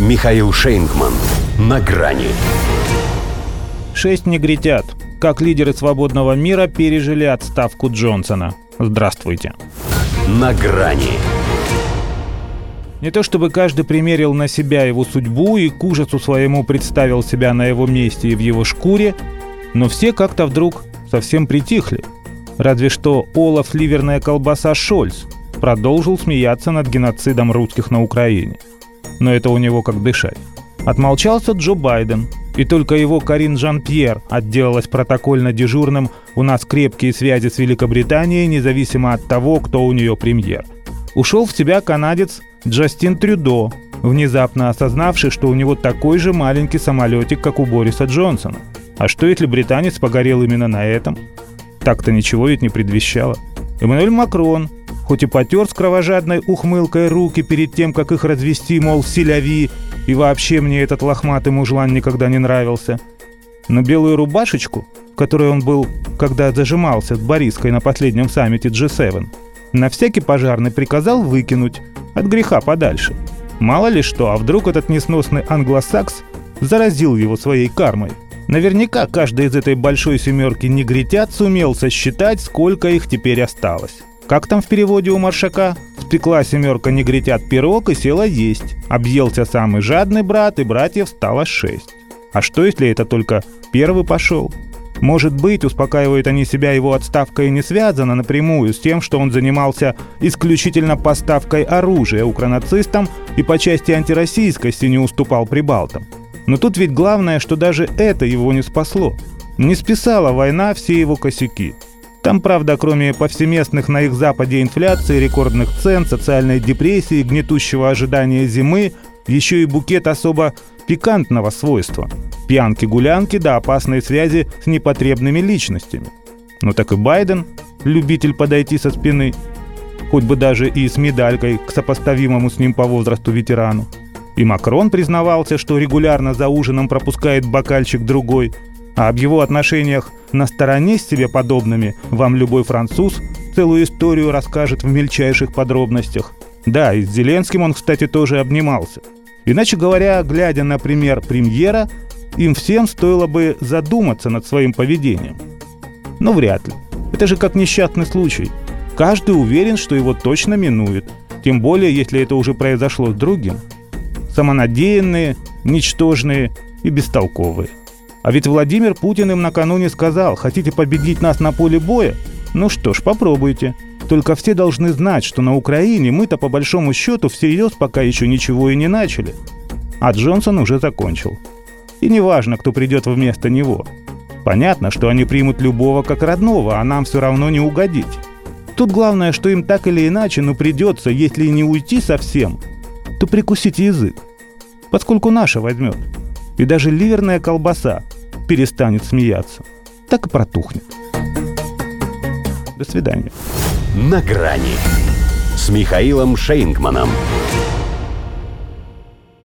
Михаил Шейнгман. На грани. Шесть негритят. Как лидеры свободного мира пережили отставку Джонсона. Здравствуйте. На грани. Не то чтобы каждый примерил на себя его судьбу и к ужасу своему представил себя на его месте и в его шкуре, но все как-то вдруг совсем притихли. Разве что Олаф Ливерная колбаса Шольц продолжил смеяться над геноцидом русских на Украине. Но это у него как дышать. Отмолчался Джо Байден, и только его Карин Жан-Пьер отделалась протокольно дежурным «У нас крепкие связи с Великобританией, независимо от того, кто у нее премьер». Ушел в себя канадец Джастин Трюдо, внезапно осознавший, что у него такой же маленький самолетик, как у Бориса Джонсона. А что если британец погорел именно на этом? Так-то ничего ведь не предвещало. Эммануэль Макрон, хоть и потер с кровожадной ухмылкой руки перед тем, как их развести, мол, селяви, и вообще мне этот лохматый мужлан никогда не нравился. Но белую рубашечку, в которой он был, когда зажимался с Бориской на последнем саммите G7, на всякий пожарный приказал выкинуть, от греха подальше. Мало ли что, а вдруг этот несносный англосакс заразил его своей кармой. Наверняка каждый из этой большой семерки негритят сумел сосчитать, сколько их теперь осталось. Как там в переводе у Маршака? Спекла семерка негритят пирог и села есть. Объелся самый жадный брат, и братьев стало шесть. А что, если это только первый пошел? Может быть, успокаивают они себя его отставкой не связано напрямую с тем, что он занимался исключительно поставкой оружия укронацистам и по части антироссийскости не уступал прибалтам. Но тут ведь главное, что даже это его не спасло. Не списала война все его косяки. Там, правда, кроме повсеместных на их западе инфляции, рекордных цен, социальной депрессии, гнетущего ожидания зимы, еще и букет особо пикантного свойства – пьянки-гулянки до опасной связи с непотребными личностями. Ну так и Байден, любитель подойти со спины, хоть бы даже и с медалькой к сопоставимому с ним по возрасту ветерану. И Макрон признавался, что регулярно за ужином пропускает бокальчик другой, а об его отношениях на стороне с себе подобными вам любой француз целую историю расскажет в мельчайших подробностях. Да, и с Зеленским он, кстати, тоже обнимался. Иначе говоря, глядя на пример премьера, им всем стоило бы задуматься над своим поведением. Но вряд ли. Это же как несчастный случай. Каждый уверен, что его точно минует. Тем более, если это уже произошло с другим. Самонадеянные, ничтожные и бестолковые. А ведь Владимир Путин им накануне сказал, хотите победить нас на поле боя? Ну что ж, попробуйте. Только все должны знать, что на Украине мы-то по большому счету всерьез пока еще ничего и не начали. А Джонсон уже закончил. И неважно, кто придет вместо него. Понятно, что они примут любого как родного, а нам все равно не угодить. Тут главное, что им так или иначе, но придется, если и не уйти совсем, то прикусить язык. Поскольку наша возьмет. И даже ливерная колбаса перестанет смеяться. Так и протухнет. До свидания. На грани с Михаилом Шейнгманом.